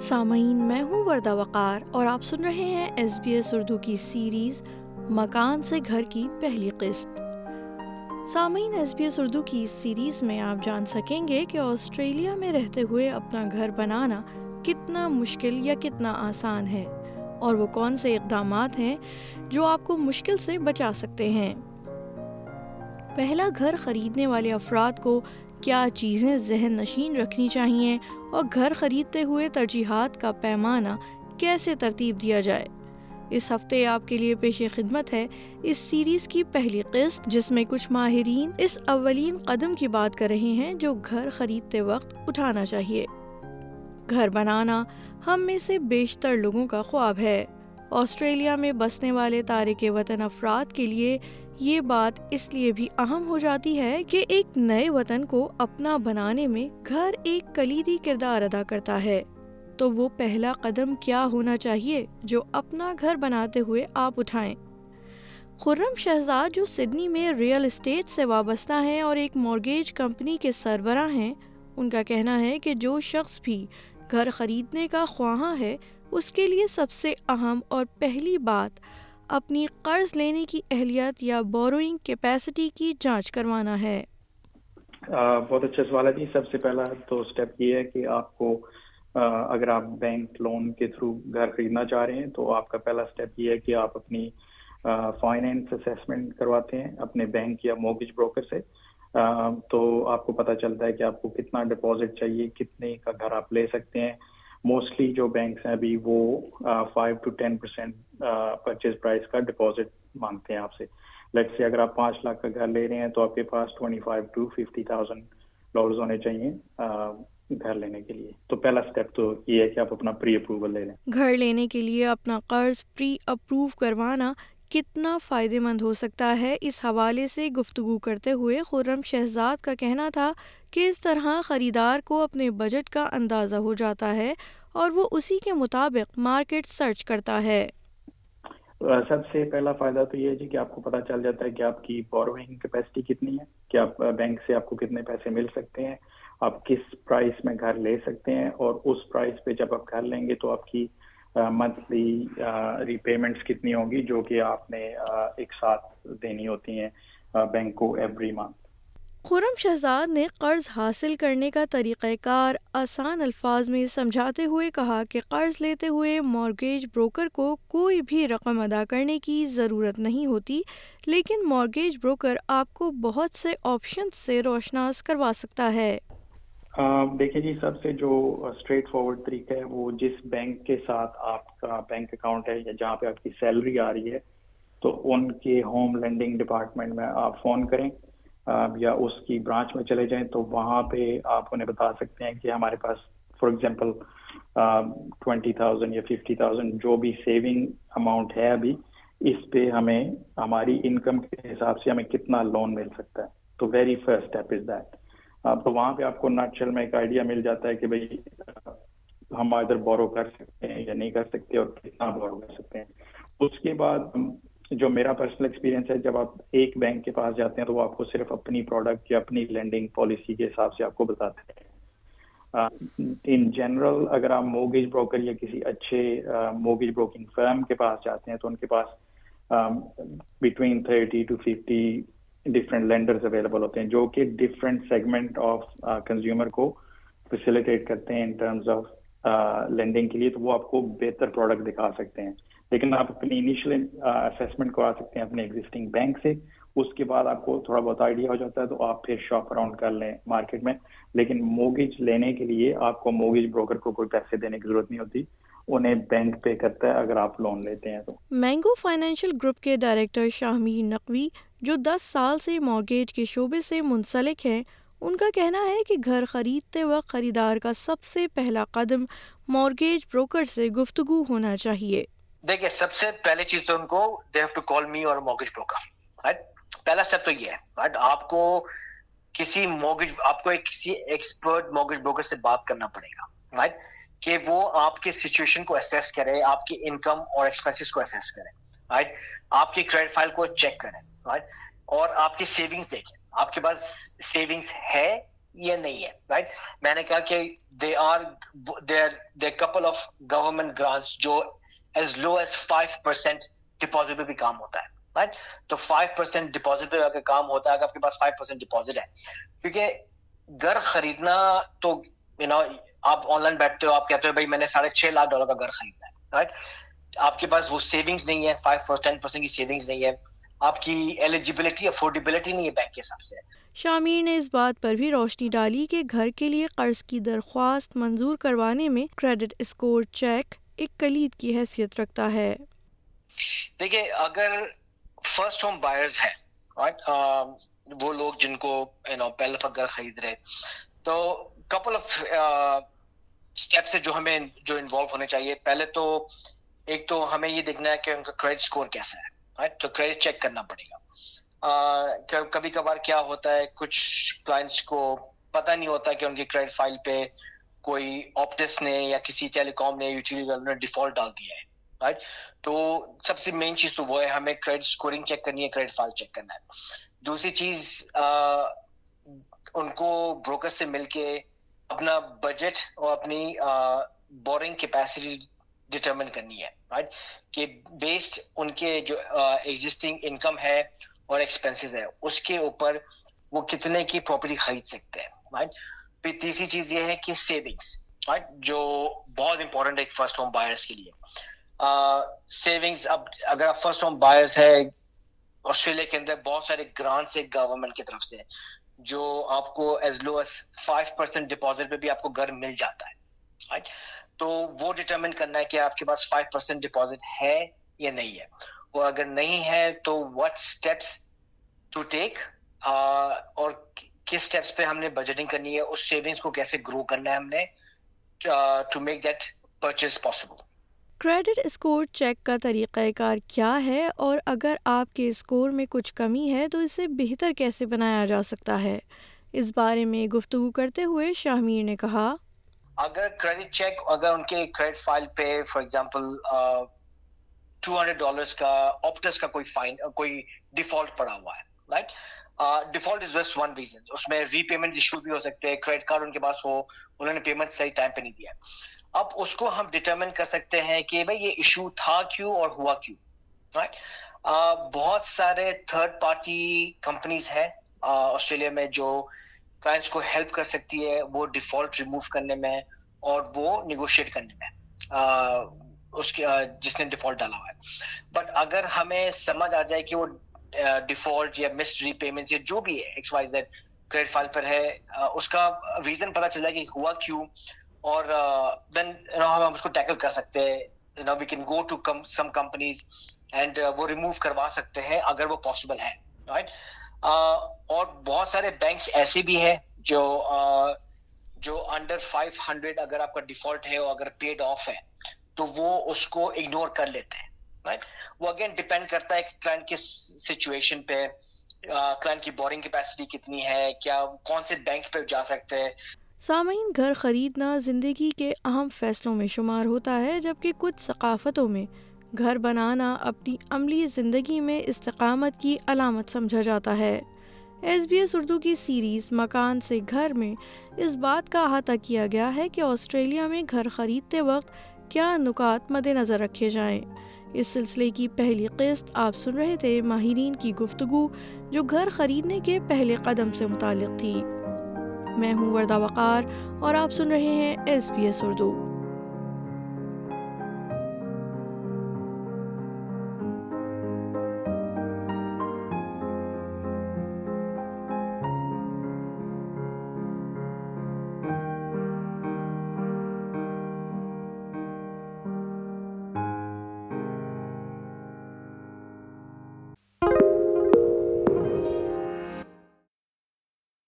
سامعین، میں ہوں وردہ وقار اور آپ سن رہے ہیں ایس بی ایس اردو کی سیریز مکان سے گھر کی پہلی قسط۔ سامعین، ایس بی ایس اردو کی اس سیریز میں آپ جان سکیں گے کہ آسٹریلیا میں رہتے ہوئے اپنا گھر بنانا کتنا مشکل یا کتنا آسان ہے اور وہ کون سے اقدامات ہیں جو آپ کو مشکل سے بچا سکتے ہیں۔ پہلا، گھر خریدنے والے افراد کو کیا چیزیں ذہن نشین رکھنی چاہیے اور گھر خریدتے ہوئے ترجیحات کا پیمانہ کیسے ترتیب دیا جائے؟ اس ہفتے آپ کے لیے پیش خدمت ہے اس سیریز کی پہلی قسط، جس میں کچھ ماہرین اس اولین قدم کی بات کر رہے ہیں جو گھر خریدتے وقت اٹھانا چاہیے گھر بنانا ہم میں سے بیشتر لوگوں کا خواب ہے۔ آسٹریلیا میں بسنے والے تارک وطن افراد کے لیے یہ بات اس لیے بھی اہم ہو جاتی ہے کہ ایک نئے وطن کو اپنا بنانے میں گھر ایک کلیدی کردار ادا کرتا ہے۔ تو وہ پہلا قدم کیا ہونا چاہیے جو اپنا گھر بناتے ہوئے آپ اٹھائیں؟ خرم شہزاد جو سڈنی میں ریئل اسٹیٹ سے وابستہ ہیں اور ایک مورگیج کمپنی کے سربراہ ہیں، ان کا کہنا ہے کہ جو شخص بھی گھر خریدنے کا خواہاں ہے، اس کے لیے سب سے اہم اور پہلی بات اپنی قرض لینے کی اہلیت یا بوروئنگ کیپیسٹی کی جانچ کروانا ہے۔ بہت اچھا سوال ہے جی۔ سب سے پہلا تو اسٹیپ یہ ہے کہ آپ کو اگر آپ بینک لون کے تھرو گھر خریدنا چاہ رہے ہیں تو آپ کا پہلا اسٹیپ یہ ہے کہ آپ اپنی فائنینس اسیسمنٹ کرواتے ہیں اپنے بینک یا موگج بروکر سے۔ تو آپ کو پتہ چلتا ہے کہ آپ کو کتنا ڈپازٹ چاہیے، کتنے کا گھر آپ لے سکتے ہیں۔ موسٹلی جو بینکس ہیں ابھی وہ five to ten percent purchase price کا ڈپازٹ مانگتے ہیں آپ سے. لیٹ سے اگر آپ پانچ لاکھ کا گھر لے رہے ہیں تو آپ کے پاس twenty five to fifty thousand dollars ہونے چاہیے گھر لینے کے لیے. تو پہلا اسٹیپ تو یہ ہے کہ آپ اپنا پری اپروول لے لیں. گھر لینے کے لیے اپنا قرض پری اپروو کروانا کتنا فائدے مند ہو سکتا ہے؟ اس حوالے سے گفتگو کرتے ہوئے خرم شہزاد کا کہنا تھا کہ اس طرح خریدار کو اپنے بجٹ کا اندازہ ہو جاتا ہے اور وہ اسی کے مطابق مارکیٹ سرچ کرتا ہے۔ سب سے پہلا فائدہ تو یہ ہے جی کہ آپ کو پتا چل جاتا ہے کہ آپ کی بوروئنگ کیپیسٹی کتنی ہے، کہ آپ بینک سے آپ کو کتنے پیسے مل سکتے ہیں، آپ کس پرائس میں گھر لے سکتے ہیں اور اس پرائس پہ جب آپ گھر لیں گے تو آپ کی منتھلی ری پیمنٹس کتنی ہوں گی جو کہ آپ نے ایک ساتھ دینی ہوتی ہیں بینک کو ایوری منتھ خرم شہزاد نے قرض حاصل کرنے کا طریقہ کار آسان الفاظ میں سمجھاتے ہوئے کہا کہ قرض لیتے ہوئے مارگیج بروکر کو کوئی بھی رقم ادا کرنے کی ضرورت نہیں ہوتی، لیکن مارگیج بروکر آپ کو بہت سے آپشن سے روشناس کروا سکتا ہے۔ دیکھیں جی سب سے جو اسٹریٹ فارورڈ طریقہ ہے، وہ جس بینک کے ساتھ آپ کا بینک اکاؤنٹ ہے یا جہاں پہ آپ کی سیلری آ رہی ہے، تو ان کے ہوم لینڈنگ ڈپارٹمنٹ میں آپ فون کریں۔ یا اس کی برانچ میں چلے جائیں تو وہاں پہ آپ انہیں بتا سکتے ہیں کہ ہمارے پاس فار ایگزامپل ٹوینٹی تھاؤزینڈ یا ففٹی تھاؤزینڈ جو بھی سیونگ اماؤنٹ ہے ابھی، اس پہ ہمیں ہماری انکم کے حساب سے ہمیں کتنا لون مل سکتا ہے. تو very first step is that تو وہاں پہ آپ کو نٹ میں ایک آئیڈیا مل جاتا ہے کہ بھائی، ہم ادھر بورو کر سکتے ہیں یا نہیں کر سکتے اور کتنا بورو کر سکتے ہیں. اس کے بعد جو میرا پرسنل ایکسپیرینس ہے، جب آپ ایک بینک کے پاس جاتے ہیں تو وہ آپ کو صرف اپنی پروڈکٹ یا اپنی لینڈنگ پالیسی کے حساب سے آپ کو بتاتے ہیں۔ ان جنرل اگر آپ موگیج بروکر یا کسی اچھے موگیج بروکنگ فرم کے پاس جاتے ہیں تو ان کے پاس between thirty to fifty different lenders available ہوتے ہیں، جو کہ ڈفرینٹ سیگمنٹ آف کنزیومر کو فیسیلیٹیٹ کرتے ہیں ان ٹرمز آف لینڈنگ کے لیے، تو وہ آپ کو بہتر پروڈکٹ دکھا سکتے ہیں۔ لیکن آپ اپنی انیشل اسیسمنٹ کروا سکتے ہیں اپنے ایگزٹنگ بینک سے۔ اس کے بعد آپ کو تھوڑا بہت آئیڈیا ہو جاتا ہے تو آپ پھر شاپ اراؤنڈ کر لیں مارکیٹ میں۔ لیکن موگیج لینے کے لیے آپ کو موگیج بروکر کو کوئی پیسے دینے کی ضرورت نہیں ہوتی۔ انہیں بینک پے کرتا ہے اگر آپ لون لیتے ہیں تو۔ مینگو فائنینشیل گروپ کے ڈائریکٹر شاہمیر نقوی جو دس سال سے مارگیج کے شعبے سے منسلک ہیں، ان کا کہنا ہے کہ گھر خریدتے وقت خریدار کا سب سے پہلا قدم مارگیج بروکر سے گفتگو ہونا چاہیے۔ دیکھیے سب سے پہلی چیز تو ان کو they have to call me or mortgage broker right پہلا اسٹیپ تو یہ ہے رائٹ آپ کو کسی موگیج آپ کو ایک کسی ایکسپرٹ موگیج بروکر سے بات کرنا پڑے گا رائٹ کہ وہ آپ کے سچویشن کو اسیس کرے، آپ کی انکم اور ایکسپینسز کو اسیس کرے رائٹ آپ کی کریڈٹ فائل کو چیک کریں رائٹ اور آپ کی سیونگز دیکھیں آپ کے پاس سیونگز ہے یہ نہیں ہے رائٹ میں نے کہا کہ they are they couple of government grants جو as low as five percent deposit پہ بھی کام ہوتا ہے رائٹ تو فائیو پرسینٹ ڈپازٹ پہ اگر کام ہوتا ہے اگر آپ کے پاس فائیو پرسینٹ ڈپازٹ ہے کیونکہ گھر خریدنا تو یو نو آپ آن لائن بیٹھتے ہو آپ کہتے ہو بھائی میں نے ساڑھے چھ لاکھ ڈالر کا گھر خریدنا ہے رائٹ آپ کے پاس وہ سیونگز نہیں ہے فائیو ٹین پرسینٹ کی سیونگز نہیں ہے آپ کی ایلیجیبلٹی افورڈیبلٹی نہیں ہے بینک کے حساب سے شامیر نے اس بات پر بھی روشنی ڈالی کہ گھر کے لیے قرض کی درخواست منظور کروانے میں کریڈٹ اسکور چیک ایک کلید کی حیثیت رکھتا ہے دیکھیے اگر فرسٹ ہوم بائرز ہے وہ لوگ جن کو you know, پہلے گھر خرید رہے تو کپل آف اسٹیپس جو ہمیں جو انوالو ہونے چاہیے پہلے تو ایک تو ہمیں یہ دیکھنا ہے کہ ان کا کریڈٹ اسکور کیسا ہے right? تو کریڈٹ چیک کرنا پڑے گا کبھی کبھار کیا ہوتا ہے کچھ کلائنٹس کو پتہ نہیں ہوتا کہ ان کی کریڈٹ فائل پہ کوئی آپٹس نے یا کسی ٹیلی کام نے یوٹیلی نے ڈیفالٹ ڈال دیا ہے رائٹ تو سب سے مین چیز تو وہ ہے، ہمیں کریڈٹ اسکورنگ چیک کرنی ہے کریڈٹ فائل چیک کرنا ہے۔ دوسری چیز ان کو بروکر سے مل کے اپنا بجٹ اور اپنی بورنگ کیپیسٹی ڈٹرمن کرنی ہے رائٹ کہ بیسڈ ان کے جو ایگزٹنگ انکم ہے اور ایکسپینسز ہے، اس کے اوپر وہ کتنے کی پراپرٹی خرید سکتے ہیں رائٹ پھر تیسری چیز یہ ہے کہ سیونگس رائٹ جو بہت امپورٹنٹ ہے فرسٹ ہوم بائرس کے لیے۔ سیونگس اب اگر آپ فرسٹ ہوم بائرس ہے آسٹریلیا کے اندر بہت سارے گرانٹس ہے گورنمنٹ کی طرف سے جو آپ کو as low as five percent deposit پہ بھی آپ کو گھر مل جاتا ہے رائٹ تو وہ ڈٹرمن کرنا ہے کہ آپ کے پاس فائیو پرسینٹ ڈپازٹ ہے یا نہیں ہے۔ اور اگر نہیں ہے، تو وٹ اسٹیپس ٹو ٹیک اور کس اسٹیپس پہ ہم نے بجٹنگ کرنی ہے اس سیونگس کو کیسے گرو کرنا ہے ہم نے to make that purchase possible credit score check کا طریقہ کار کیا ہے؟ اور اگر آپ کے اسکور میں کچھ کمی ہے تو اسے بہتر کیسے بنایا جا سکتا ہے؟ اس بارے میں گفتگو کرتے ہوئے شاہمیر نے کہا۔ اگر کریڈٹ چیک اگر ان کے کریڈٹ فائل پہ for example two hundred dollars کا آپٹس کا کوئی فائن کوئی ڈیفالٹ پڑا ہوا ہے right default is just one reason اس میں ری پیمنٹ ایشو بھی ہو سکتے ہیں کریڈٹ کارڈ ان کے پاس ہو، انہوں نے پیمنٹ صحیح ٹائم پہ نہیں دیا۔ اب اس کو ہم ڈٹرمن کر سکتے ہیں کہ بھائی یہ ایشو تھا کیوں اور ہوا کیوں؟ رائٹ بہت سارے تھرڈ پارٹی کمپنیز ہیں آسٹریلیا میں جو کلائنٹس کو ہیلپ کر سکتی ہے وہ ڈیفالٹ ریموو کرنے میں اور وہ نیگوشیٹ کرنے میں۔ اس کے جس نے ڈیفالٹ ڈالا ہوا ہے۔ بٹ اگر ہمیں سمجھ آ جائے کہ وہ ڈیفالٹ یا مسڈ ری پیمنٹ یا جو بھی ہے، X Y Z credit file پر ہے اس کا ریزن پتا چلا کہ ہوا کیوں اور دین ہم اس کو ٹیکل کر سکتے ہیں we can go to some companies and وہ ریموو کروا سکتے ہیں اگر وہ پاسبل ہے رائٹ اور بہت سارے بینکس ایسے بھی ہیں جو جو انڈر فائیو ہنڈریڈ اگر آپ کا ڈیفالٹ ہے اور اگر پیڈ آف ہے، تو وہ اس کو اگنور کر لیتے ہیں۔ رائٹ وہ اگین ڈپینڈ کرتا ہے کلائنٹ کی سچویشن پہ کلائنٹ کی بورنگ کیپیسٹی کتنی ہے کیا کون سے بینک پہ جا سکتے ہیں سامعین، گھر خریدنا زندگی کے اہم فیصلوں میں شمار ہوتا ہے، جبکہ کچھ ثقافتوں میں گھر بنانا اپنی عملی زندگی میں استقامت کی علامت سمجھا جاتا ہے۔ ایس بی ایس اردو کی سیریز مکان سے گھر میں اس بات کا احاطہ کیا گیا ہے کہ آسٹریلیا میں گھر خریدتے وقت کیا نکات مد نظر رکھے جائیں۔ اس سلسلے کی پہلی قسط آپ سن رہے تھے ماہرین کی گفتگو جو گھر خریدنے کے پہلے قدم سے متعلق تھی۔ میں ہوں وردہ وقار اور آپ سن رہے ہیں ایس بی ایس اردو۔